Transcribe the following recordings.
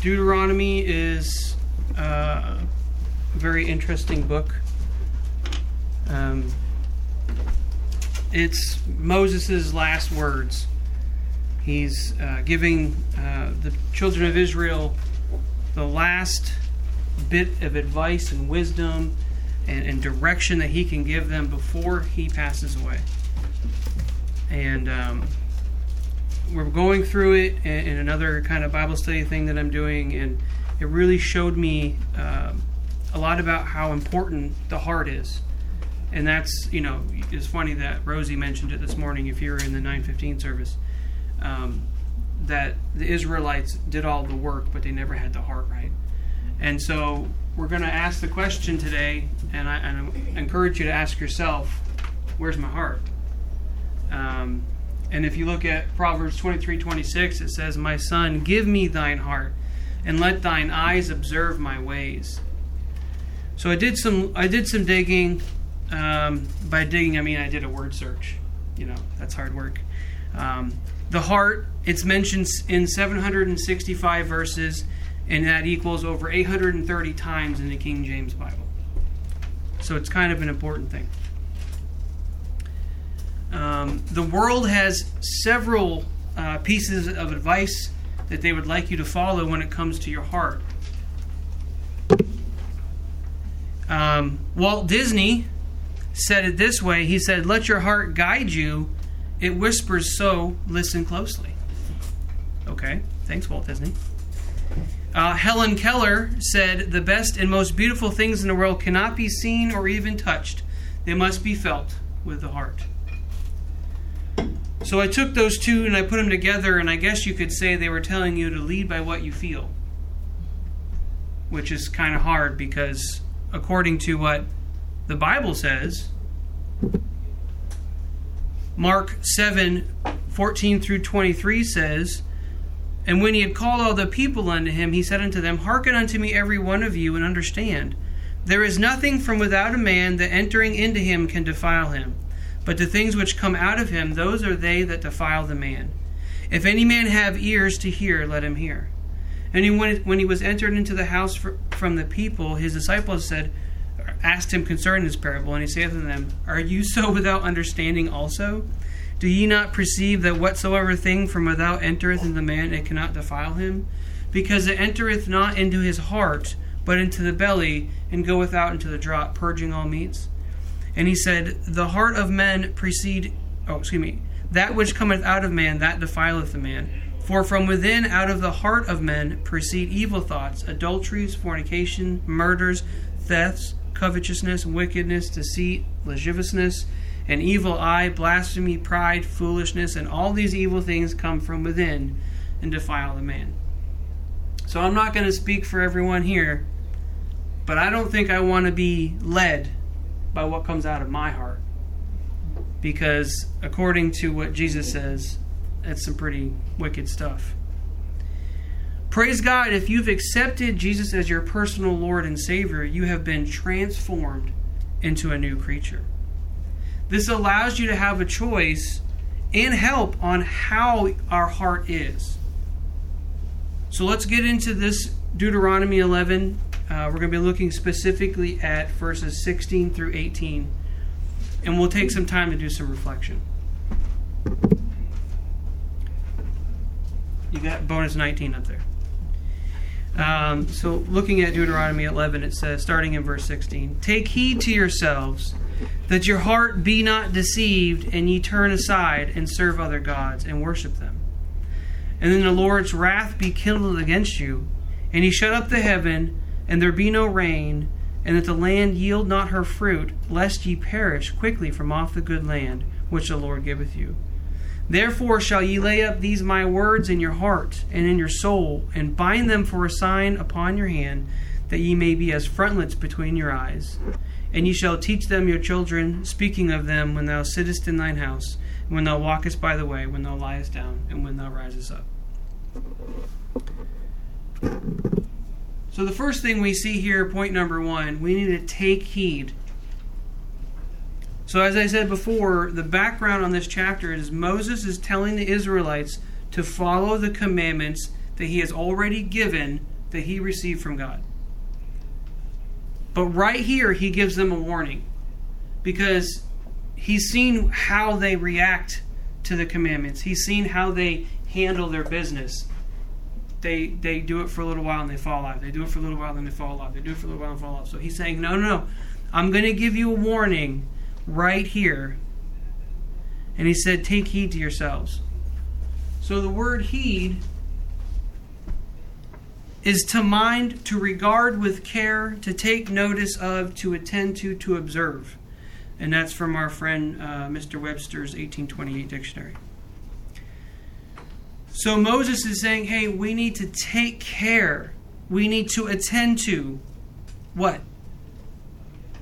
Deuteronomy is uh, a very interesting book. Um, it's Moses' last words. He's uh, giving uh, the children of Israel the last bit of advice and wisdom and, and, direction that he can give them before he passes away. And um, we're going through it in, in, another kind of Bible study thing that I'm doing, and it really showed me uh, a lot about how important the heart is. And that's, you know, it's funny that Rosie mentioned it this morning if you were in the 915 service. Um, that the Israelites did all the work, but they never had the heart right. And so we're going to ask the question today, and I, and I, encourage you to ask yourself, where's my heart? Um, and if you look at Proverbs 23 26, it says, My son, give me thine heart, and let thine eyes observe my ways. So I did some I did some digging. Um, by digging, I mean I did a word search. You know, that's hard work. Um, the heart, it's mentioned in 765 verses, and that equals over 830 times in the King James Bible. So it's kind of an important thing. Um, the world has several uh, pieces of advice that they would like you to follow when it comes to your heart. Um, Walt Disney said it this way He said, Let your heart guide you. It whispers so, listen closely. Okay, thanks, Walt Disney. Uh, Helen Keller said, The best and most beautiful things in the world cannot be seen or even touched, they must be felt with the heart. So I took those two and I put them together, and I guess you could say they were telling you to lead by what you feel. Which is kind of hard because, according to what the Bible says, Mark 7 14 through 23 says, And when he had called all the people unto him, he said unto them, Hearken unto me, every one of you, and understand. There is nothing from without a man that entering into him can defile him but the things which come out of him, those are they that defile the man. If any man have ears to hear, let him hear. And he, when he was entered into the house from the people, his disciples said, asked him concerning this parable, and he saith unto them, Are you so without understanding also? Do ye not perceive that whatsoever thing from without entereth into the man, it cannot defile him? Because it entereth not into his heart, but into the belly, and goeth out into the draught, purging all meats? And he said, The heart of men precede, oh, excuse me, that which cometh out of man, that defileth the man. For from within, out of the heart of men, proceed evil thoughts, adulteries, fornication, murders, thefts, covetousness, wickedness, deceit, lasciviousness, an evil eye, blasphemy, pride, foolishness, and all these evil things come from within and defile the man. So I'm not going to speak for everyone here, but I don't think I want to be led by what comes out of my heart. Because according to what Jesus says, it's some pretty wicked stuff. Praise God, if you've accepted Jesus as your personal Lord and Savior, you have been transformed into a new creature. This allows you to have a choice and help on how our heart is. So let's get into this Deuteronomy 11 uh, we're going to be looking specifically at verses 16 through 18, and we'll take some time to do some reflection. You got bonus 19 up there. Um, so, looking at Deuteronomy 11, it says, starting in verse 16 Take heed to yourselves, that your heart be not deceived, and ye turn aside and serve other gods and worship them. And then the Lord's wrath be kindled against you, and he shut up the heaven and there be no rain, and that the land yield not her fruit, lest ye perish quickly from off the good land which the Lord giveth you. Therefore shall ye lay up these my words in your heart and in your soul, and bind them for a sign upon your hand, that ye may be as frontlets between your eyes. And ye shall teach them your children, speaking of them when thou sittest in thine house, when thou walkest by the way, when thou liest down, and when thou risest up. So, the first thing we see here, point number one, we need to take heed. So, as I said before, the background on this chapter is Moses is telling the Israelites to follow the commandments that he has already given that he received from God. But right here, he gives them a warning because he's seen how they react to the commandments, he's seen how they handle their business. They, they do it for a little while and they fall off. They do it for a little while and they fall off. They do it for a little while and fall off. So he's saying, No, no, no. I'm going to give you a warning right here. And he said, Take heed to yourselves. So the word heed is to mind, to regard with care, to take notice of, to attend to, to observe. And that's from our friend uh, Mr. Webster's 1828 dictionary. So Moses is saying, hey, we need to take care. We need to attend to what?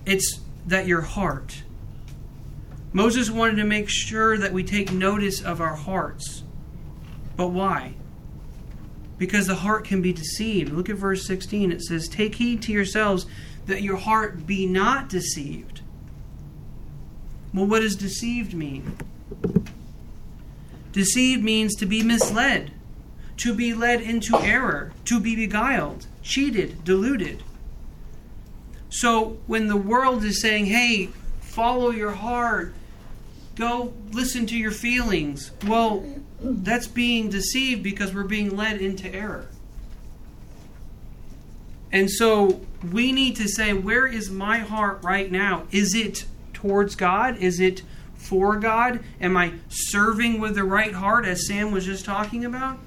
It's that your heart. Moses wanted to make sure that we take notice of our hearts. But why? Because the heart can be deceived. Look at verse 16. It says, Take heed to yourselves that your heart be not deceived. Well, what does deceived mean? Deceived means to be misled, to be led into error, to be beguiled, cheated, deluded. So when the world is saying, hey, follow your heart, go listen to your feelings, well, that's being deceived because we're being led into error. And so we need to say, where is my heart right now? Is it towards God? Is it for God? Am I serving with the right heart, as Sam was just talking about?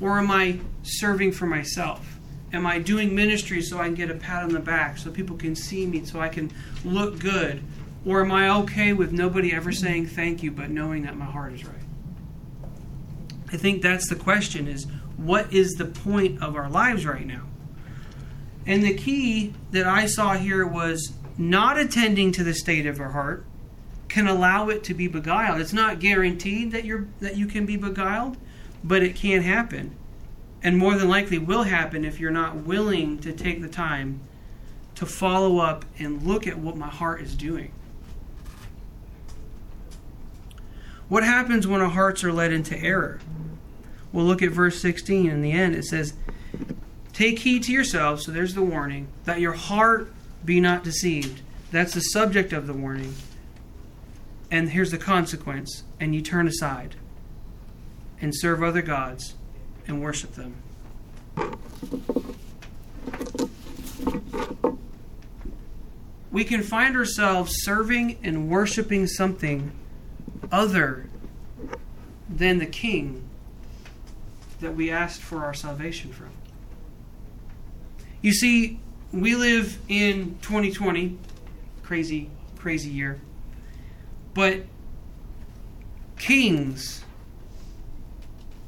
Or am I serving for myself? Am I doing ministry so I can get a pat on the back, so people can see me, so I can look good? Or am I okay with nobody ever saying thank you, but knowing that my heart is right? I think that's the question is what is the point of our lives right now? And the key that I saw here was not attending to the state of our heart can allow it to be beguiled. It's not guaranteed that you're that you can be beguiled, but it can happen. And more than likely will happen if you're not willing to take the time to follow up and look at what my heart is doing. What happens when our hearts are led into error? Well, look at verse 16 in the end. It says, Take heed to yourselves, so there's the warning, that your heart be not deceived. That's the subject of the warning. And here's the consequence and you turn aside and serve other gods and worship them. We can find ourselves serving and worshiping something other than the King that we asked for our salvation from. You see, we live in 2020, crazy, crazy year. But kings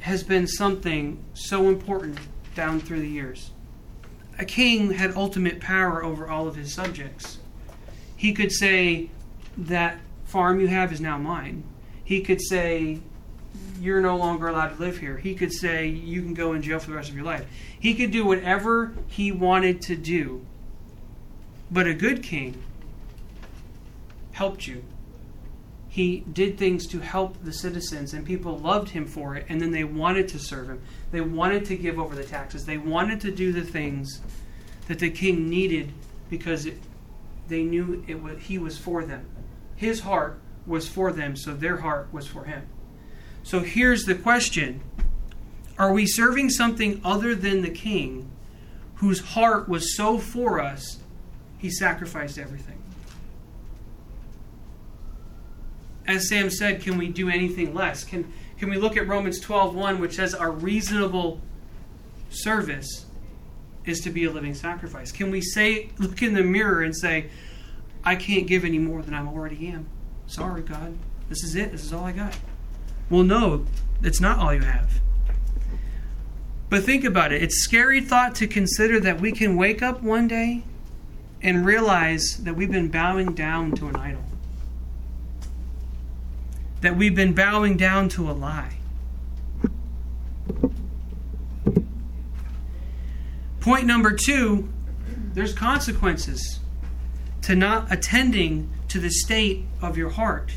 has been something so important down through the years. A king had ultimate power over all of his subjects. He could say, That farm you have is now mine. He could say, You're no longer allowed to live here. He could say, You can go in jail for the rest of your life. He could do whatever he wanted to do. But a good king helped you he did things to help the citizens, and people loved him for it, and then they wanted to serve him. They wanted to give over the taxes. They wanted to do the things that the king needed because it, they knew it was, he was for them. His heart was for them, so their heart was for him. So here's the question Are we serving something other than the king whose heart was so for us, he sacrificed everything? As Sam said, can we do anything less? Can can we look at Romans 12:1 which says our reasonable service is to be a living sacrifice? Can we say look in the mirror and say I can't give any more than I already am. Sorry, God. This is it. This is all I got. Well, no, it's not all you have. But think about it. It's scary thought to consider that we can wake up one day and realize that we've been bowing down to an idol that we've been bowing down to a lie. Point number two there's consequences to not attending to the state of your heart,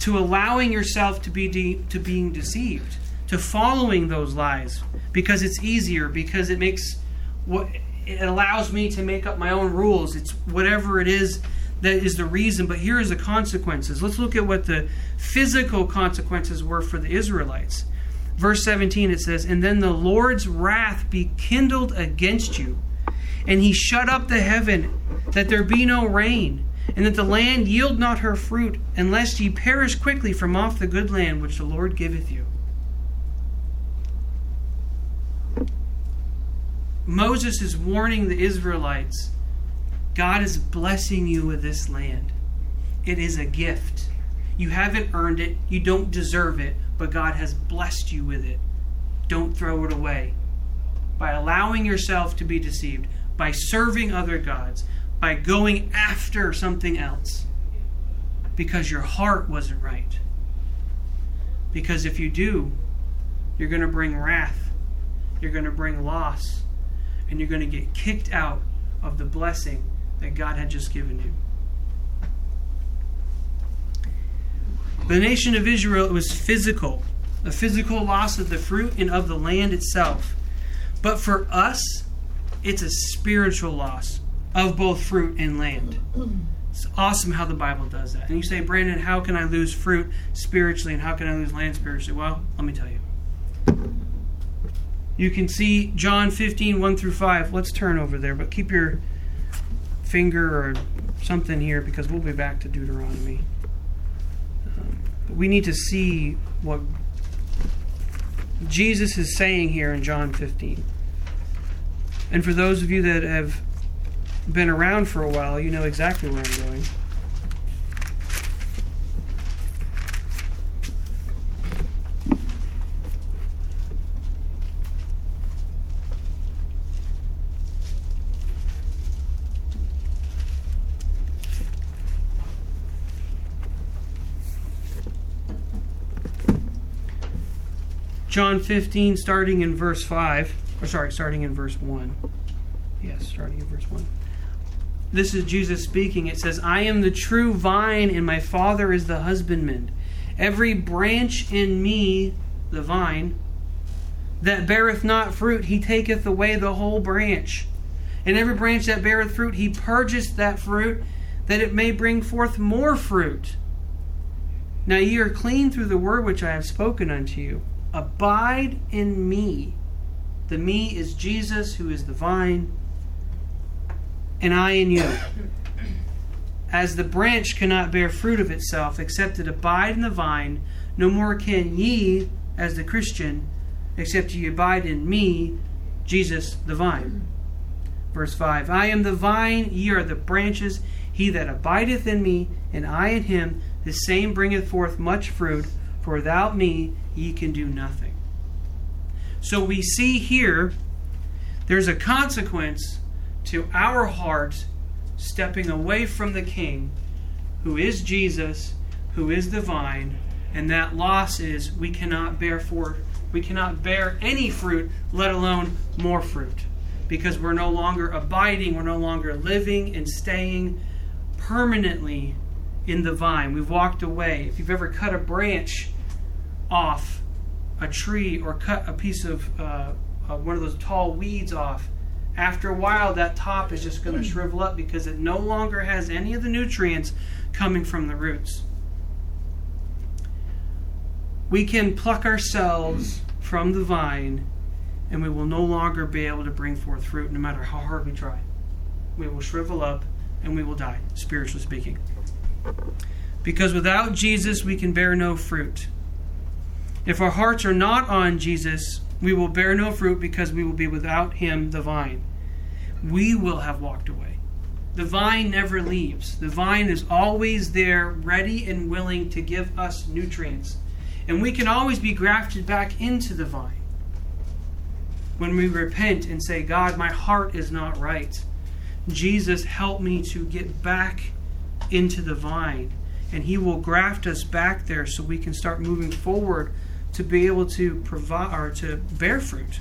to allowing yourself to be de- to being deceived, to following those lies because it's easier, because it makes what it allows me to make up my own rules. It's whatever it is that is the reason, but here is the consequences. Let's look at what the physical consequences were for the Israelites. Verse 17 it says, And then the Lord's wrath be kindled against you, and he shut up the heaven, that there be no rain, and that the land yield not her fruit, unless ye perish quickly from off the good land which the Lord giveth you. Moses is warning the Israelites God is blessing you with this land. It is a gift. You haven't earned it, you don't deserve it, but God has blessed you with it. Don't throw it away. By allowing yourself to be deceived, by serving other gods, by going after something else, because your heart wasn't right. Because if you do, you're going to bring wrath, you're going to bring loss, and you're going to get kicked out of the blessing that God had just given you. The nation of Israel it was physical, a physical loss of the fruit and of the land itself. But for us, it's a spiritual loss of both fruit and land. It's awesome how the Bible does that. And you say, Brandon, how can I lose fruit spiritually and how can I lose land spiritually? Well, let me tell you. You can see John 15, 1 through 5. Let's turn over there, but keep your finger or something here because we'll be back to Deuteronomy. Um, we need to see what Jesus is saying here in John 15. And for those of you that have been around for a while, you know exactly where I'm going. John 15, starting in verse 5, or sorry, starting in verse 1. Yes, starting in verse 1. This is Jesus speaking. It says, I am the true vine, and my Father is the husbandman. Every branch in me, the vine, that beareth not fruit, he taketh away the whole branch. And every branch that beareth fruit, he purgeth that fruit, that it may bring forth more fruit. Now ye are clean through the word which I have spoken unto you. Abide in me. The me is Jesus, who is the vine, and I in you. As the branch cannot bear fruit of itself except it abide in the vine, no more can ye, as the Christian, except ye abide in me, Jesus the vine. Verse 5 I am the vine, ye are the branches. He that abideth in me, and I in him, the same bringeth forth much fruit, for without me ye can do nothing. So we see here there's a consequence to our heart stepping away from the King, who is Jesus, who is the vine, and that loss is we cannot bear for we cannot bear any fruit, let alone more fruit. Because we're no longer abiding, we're no longer living and staying permanently in the vine. We've walked away. If you've ever cut a branch off a tree or cut a piece of uh, uh, one of those tall weeds off, after a while that top is just going to shrivel up because it no longer has any of the nutrients coming from the roots. We can pluck ourselves from the vine and we will no longer be able to bring forth fruit no matter how hard we try. We will shrivel up and we will die, spiritually speaking. Because without Jesus, we can bear no fruit. If our hearts are not on Jesus, we will bear no fruit because we will be without him, the vine. We will have walked away. The vine never leaves. The vine is always there, ready and willing to give us nutrients. And we can always be grafted back into the vine when we repent and say, God, my heart is not right. Jesus, help me to get back into the vine. And He will graft us back there so we can start moving forward to be able to provide or to bear fruit.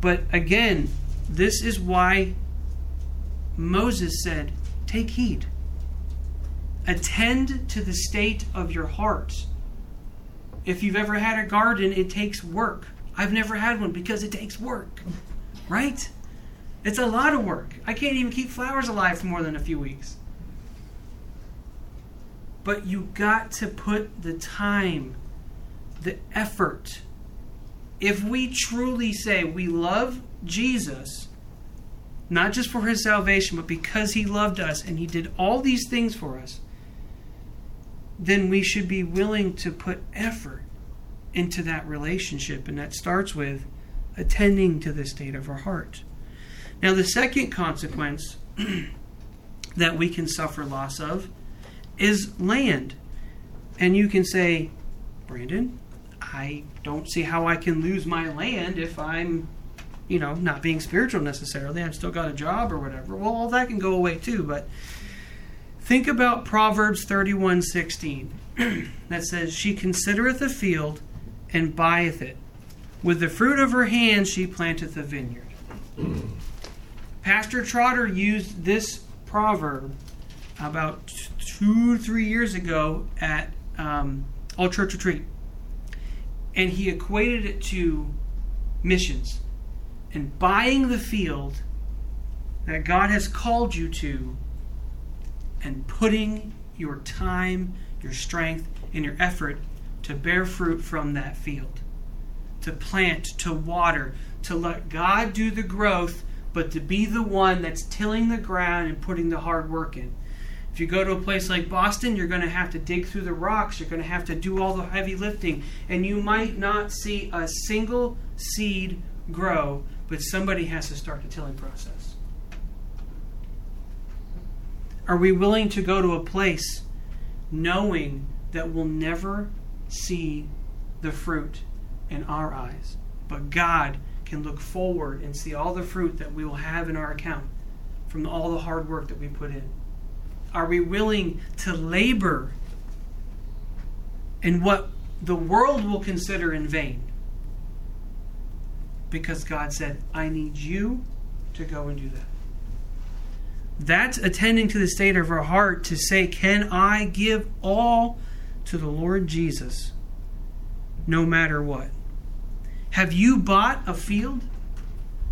But again, this is why Moses said, Take heed. Attend to the state of your heart. If you've ever had a garden, it takes work. I've never had one because it takes work, right? It's a lot of work. I can't even keep flowers alive for more than a few weeks. But you got to put the time, the effort. If we truly say we love Jesus, not just for his salvation, but because he loved us and he did all these things for us, then we should be willing to put effort into that relationship. And that starts with attending to the state of our heart. Now, the second consequence that we can suffer loss of is land. And you can say, Brandon, I don't see how I can lose my land if I'm, you know, not being spiritual necessarily. I've still got a job or whatever. Well, all that can go away too. But think about Proverbs 31 16 that says, She considereth a field and buyeth it. With the fruit of her hands she planteth a vineyard. Pastor Trotter used this proverb about two, three years ago at um, All Church Retreat. And he equated it to missions and buying the field that God has called you to and putting your time, your strength, and your effort to bear fruit from that field. To plant, to water, to let God do the growth but to be the one that's tilling the ground and putting the hard work in. If you go to a place like Boston, you're going to have to dig through the rocks, you're going to have to do all the heavy lifting, and you might not see a single seed grow, but somebody has to start the tilling process. Are we willing to go to a place knowing that we'll never see the fruit in our eyes, but God can look forward and see all the fruit that we will have in our account from all the hard work that we put in? Are we willing to labor in what the world will consider in vain? Because God said, I need you to go and do that. That's attending to the state of our heart to say, Can I give all to the Lord Jesus no matter what? Have you bought a field?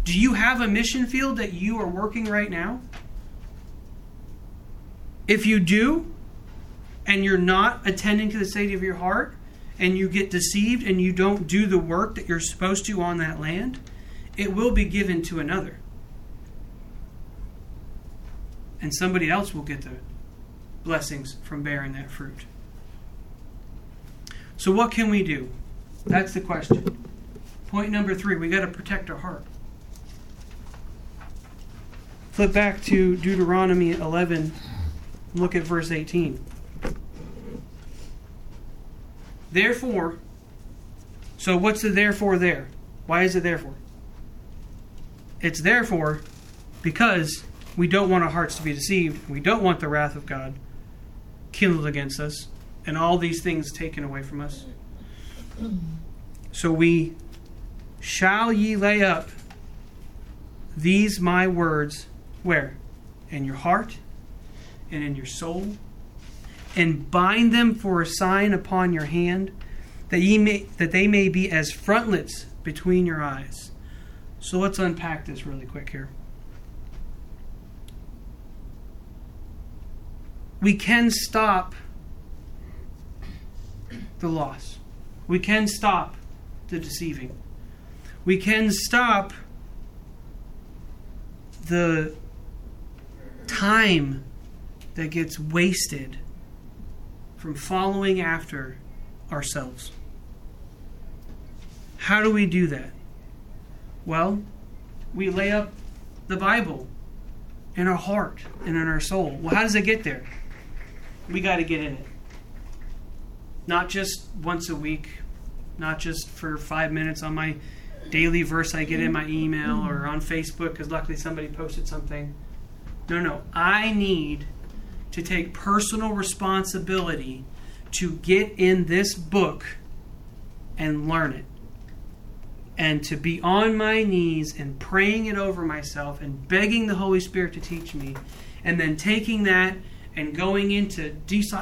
Do you have a mission field that you are working right now? If you do, and you're not attending to the state of your heart, and you get deceived and you don't do the work that you're supposed to on that land, it will be given to another. And somebody else will get the blessings from bearing that fruit. So, what can we do? That's the question. Point number three, we got to protect our heart. Flip back to Deuteronomy 11, look at verse 18. Therefore, so what's the therefore there? Why is it therefore? It's therefore because we don't want our hearts to be deceived. We don't want the wrath of God kindled against us and all these things taken away from us. So we Shall ye lay up these my words where? In your heart and in your soul, and bind them for a sign upon your hand, that ye may that they may be as frontlets between your eyes. So let's unpack this really quick here. We can stop the loss. We can stop the deceiving we can stop the time that gets wasted from following after ourselves. How do we do that? Well, we lay up the Bible in our heart and in our soul. Well, how does it get there? We got to get in it. Not just once a week, not just for five minutes on my daily verse I get in mm-hmm. my email or mm-hmm. on Facebook because luckily somebody posted something. No, no. I need to take personal responsibility to get in this book and learn it. And to be on my knees and praying it over myself and begging the Holy Spirit to teach me. And then taking that and going into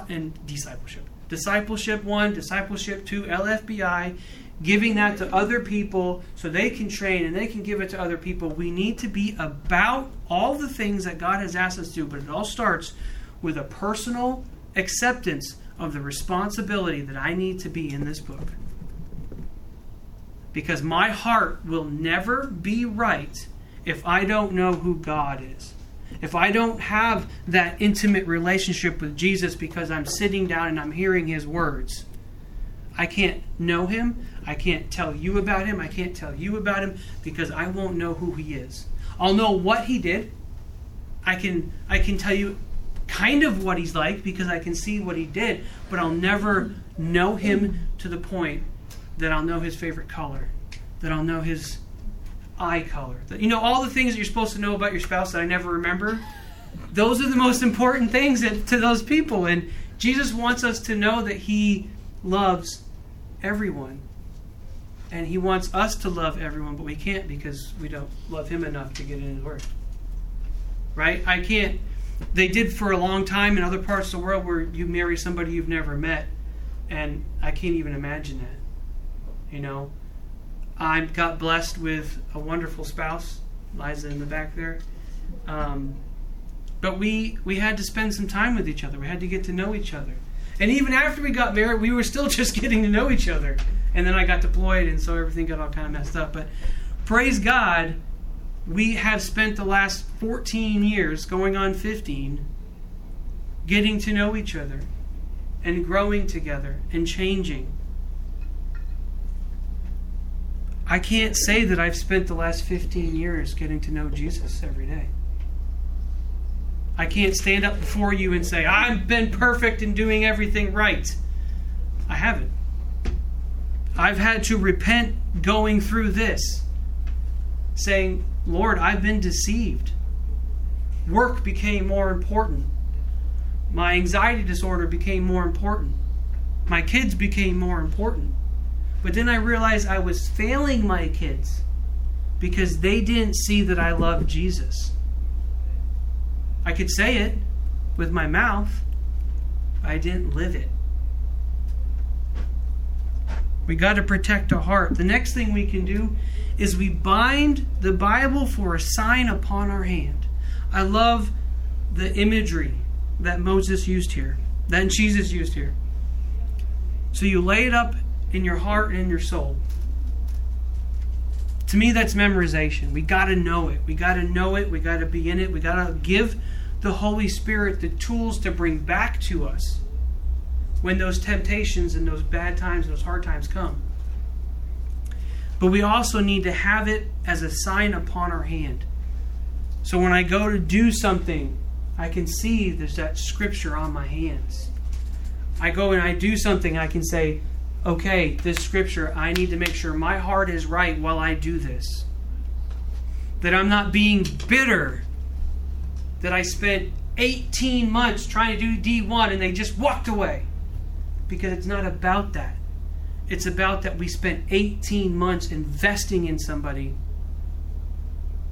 and discipleship. Discipleship 1, Discipleship 2, LFBI, giving that to other people so they can train and they can give it to other people. We need to be about all the things that God has asked us to do, but it all starts with a personal acceptance of the responsibility that I need to be in this book. Because my heart will never be right if I don't know who God is. If I don't have that intimate relationship with Jesus because I'm sitting down and I'm hearing his words, I can't know him. I can't tell you about him. I can't tell you about him because I won't know who he is. I'll know what he did. I can I can tell you kind of what he's like because I can see what he did, but I'll never know him to the point that I'll know his favorite color, that I'll know his eye color. That, you know, all the things that you're supposed to know about your spouse that I never remember, those are the most important things that, to those people. And Jesus wants us to know that he loves everyone. And he wants us to love everyone, but we can't because we don't love him enough to get in his word. Right? I can't. They did for a long time in other parts of the world where you marry somebody you've never met. And I can't even imagine that. You know? I got blessed with a wonderful spouse, Liza in the back there. Um, but we we had to spend some time with each other. We had to get to know each other. And even after we got married, we were still just getting to know each other. And then I got deployed, and so everything got all kind of messed up. But praise God, we have spent the last 14 years, going on 15, getting to know each other and growing together and changing. I can't say that I've spent the last 15 years getting to know Jesus every day. I can't stand up before you and say, I've been perfect in doing everything right. I haven't. I've had to repent going through this, saying, Lord, I've been deceived. Work became more important. My anxiety disorder became more important. My kids became more important. But then I realized I was failing my kids because they didn't see that I love Jesus. I could say it with my mouth, I didn't live it. We got to protect our heart. The next thing we can do is we bind the Bible for a sign upon our hand. I love the imagery that Moses used here, that Jesus used here. So you lay it up in your heart and in your soul. To me, that's memorization. We got to know it. We got to know it. We got to be in it. We got to give the Holy Spirit the tools to bring back to us when those temptations and those bad times and those hard times come. But we also need to have it as a sign upon our hand. So when I go to do something, I can see there's that scripture on my hands. I go and I do something, I can say, okay, this scripture, I need to make sure my heart is right while I do this. That I'm not being bitter. That I spent 18 months trying to do D1 and they just walked away. Because it's not about that. It's about that we spent 18 months investing in somebody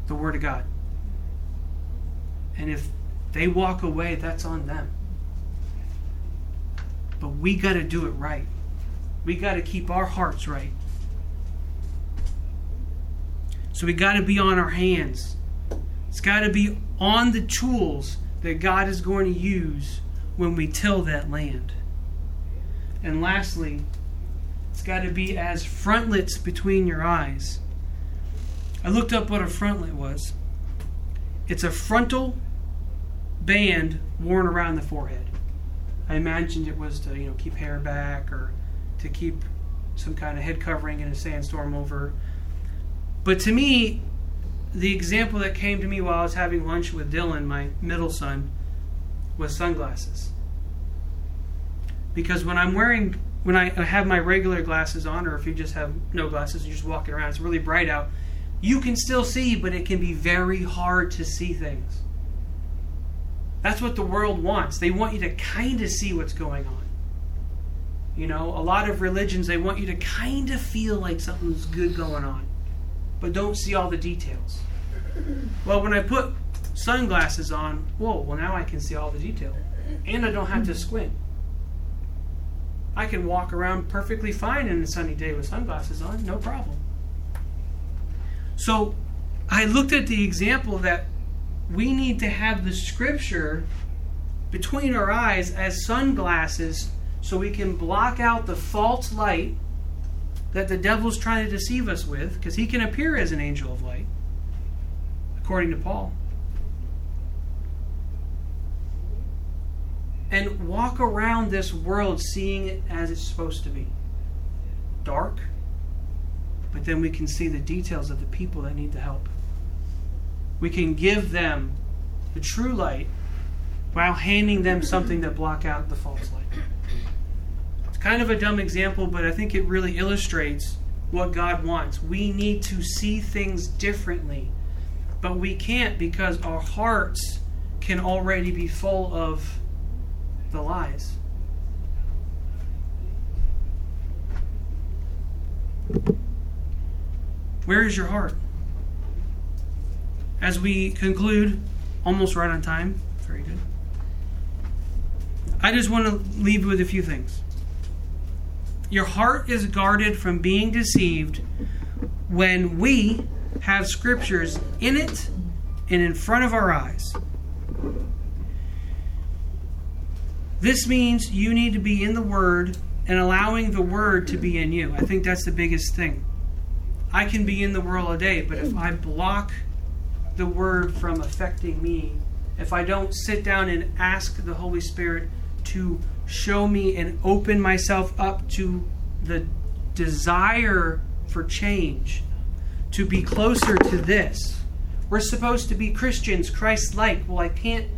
the Word of God. And if they walk away, that's on them. But we got to do it right. We got to keep our hearts right. So we got to be on our hands. It's got to be on the tools that God is going to use when we till that land. And lastly, it's got to be as frontlets between your eyes. I looked up what a frontlet was. It's a frontal band worn around the forehead. I imagined it was to, you know, keep hair back or to keep some kind of head covering in a sandstorm over. But to me, the example that came to me while I was having lunch with Dylan, my middle son, was sunglasses. Because when I'm wearing, when I have my regular glasses on, or if you just have no glasses and you're just walking around, it's really bright out, you can still see, but it can be very hard to see things. That's what the world wants. They want you to kind of see what's going on. You know, a lot of religions, they want you to kind of feel like something's good going on, but don't see all the details. Well, when I put sunglasses on, whoa, well, now I can see all the detail. And I don't have to squint. I can walk around perfectly fine in a sunny day with sunglasses on, no problem. So I looked at the example that we need to have the scripture between our eyes as sunglasses so we can block out the false light that the devil's trying to deceive us with, because he can appear as an angel of light, according to Paul. And walk around this world seeing it as it's supposed to be dark, but then we can see the details of the people that need the help. We can give them the true light while handing them something that block out the false light. It's kind of a dumb example, but I think it really illustrates what God wants. We need to see things differently, but we can't because our hearts can already be full of the lies. Where is your heart? As we conclude, almost right on time, very good. I just want to leave you with a few things. Your heart is guarded from being deceived when we have scriptures in it and in front of our eyes. This means you need to be in the Word and allowing the Word to be in you. I think that's the biggest thing. I can be in the world a day, but if I block the Word from affecting me, if I don't sit down and ask the Holy Spirit to show me and open myself up to the desire for change, to be closer to this. We're supposed to be Christians, Christ like. Well, I can't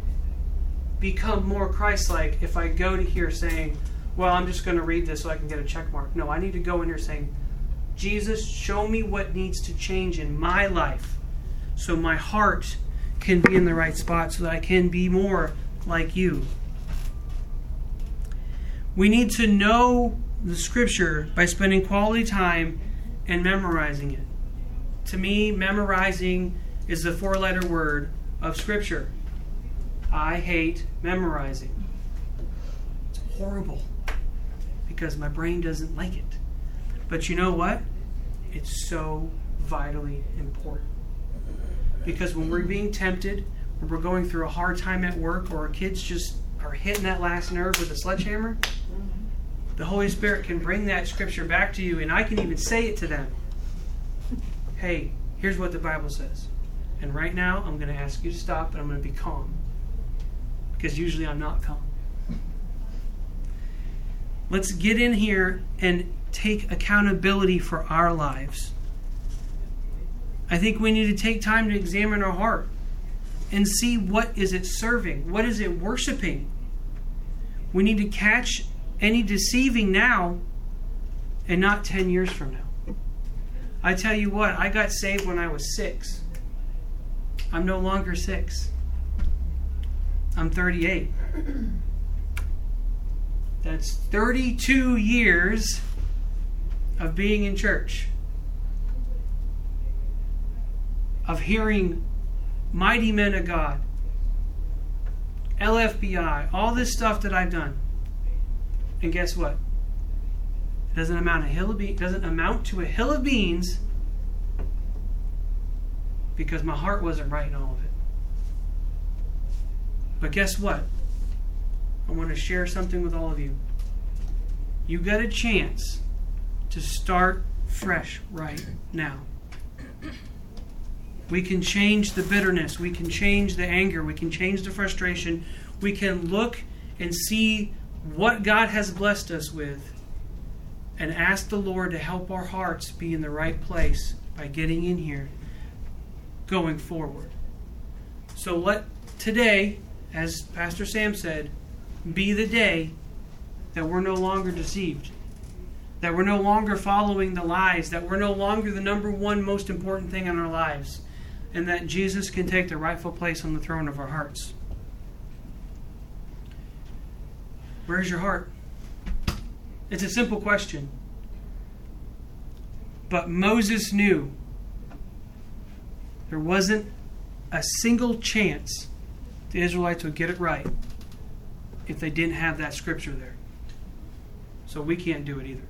become more Christ like if I go to here saying, Well, I'm just going to read this so I can get a check mark. No, I need to go in here saying, Jesus, show me what needs to change in my life so my heart can be in the right spot so that I can be more like you. We need to know the scripture by spending quality time and memorizing it. To me, memorizing is the four letter word of scripture. I hate memorizing. It's horrible because my brain doesn't like it. But you know what? It's so vitally important. Because when we're being tempted, when we're going through a hard time at work, or our kids just are hitting that last nerve with a sledgehammer, the Holy Spirit can bring that scripture back to you, and I can even say it to them. Hey, here's what the Bible says. And right now, I'm going to ask you to stop, and I'm going to be calm. Because usually I'm not calm. Let's get in here and take accountability for our lives. I think we need to take time to examine our heart and see what is it serving? What is it worshiping? We need to catch any deceiving now and not 10 years from now. I tell you what, I got saved when I was 6. I'm no longer 6. I'm 38. That's 32 years of being in church, of hearing mighty men of God, LFBI, all this stuff that I've done. And guess what? It doesn't amount a hill of be- doesn't amount to a hill of beans because my heart wasn't right in all of it. But guess what? I want to share something with all of you. You got a chance to start fresh right now. We can change the bitterness. We can change the anger. We can change the frustration. We can look and see what God has blessed us with and ask the Lord to help our hearts be in the right place by getting in here going forward. So let today, as Pastor Sam said, be the day that we're no longer deceived, that we're no longer following the lies, that we're no longer the number one most important thing in our lives, and that Jesus can take the rightful place on the throne of our hearts. Where's your heart? It's a simple question. But Moses knew there wasn't a single chance the Israelites would get it right if they didn't have that scripture there. So we can't do it either.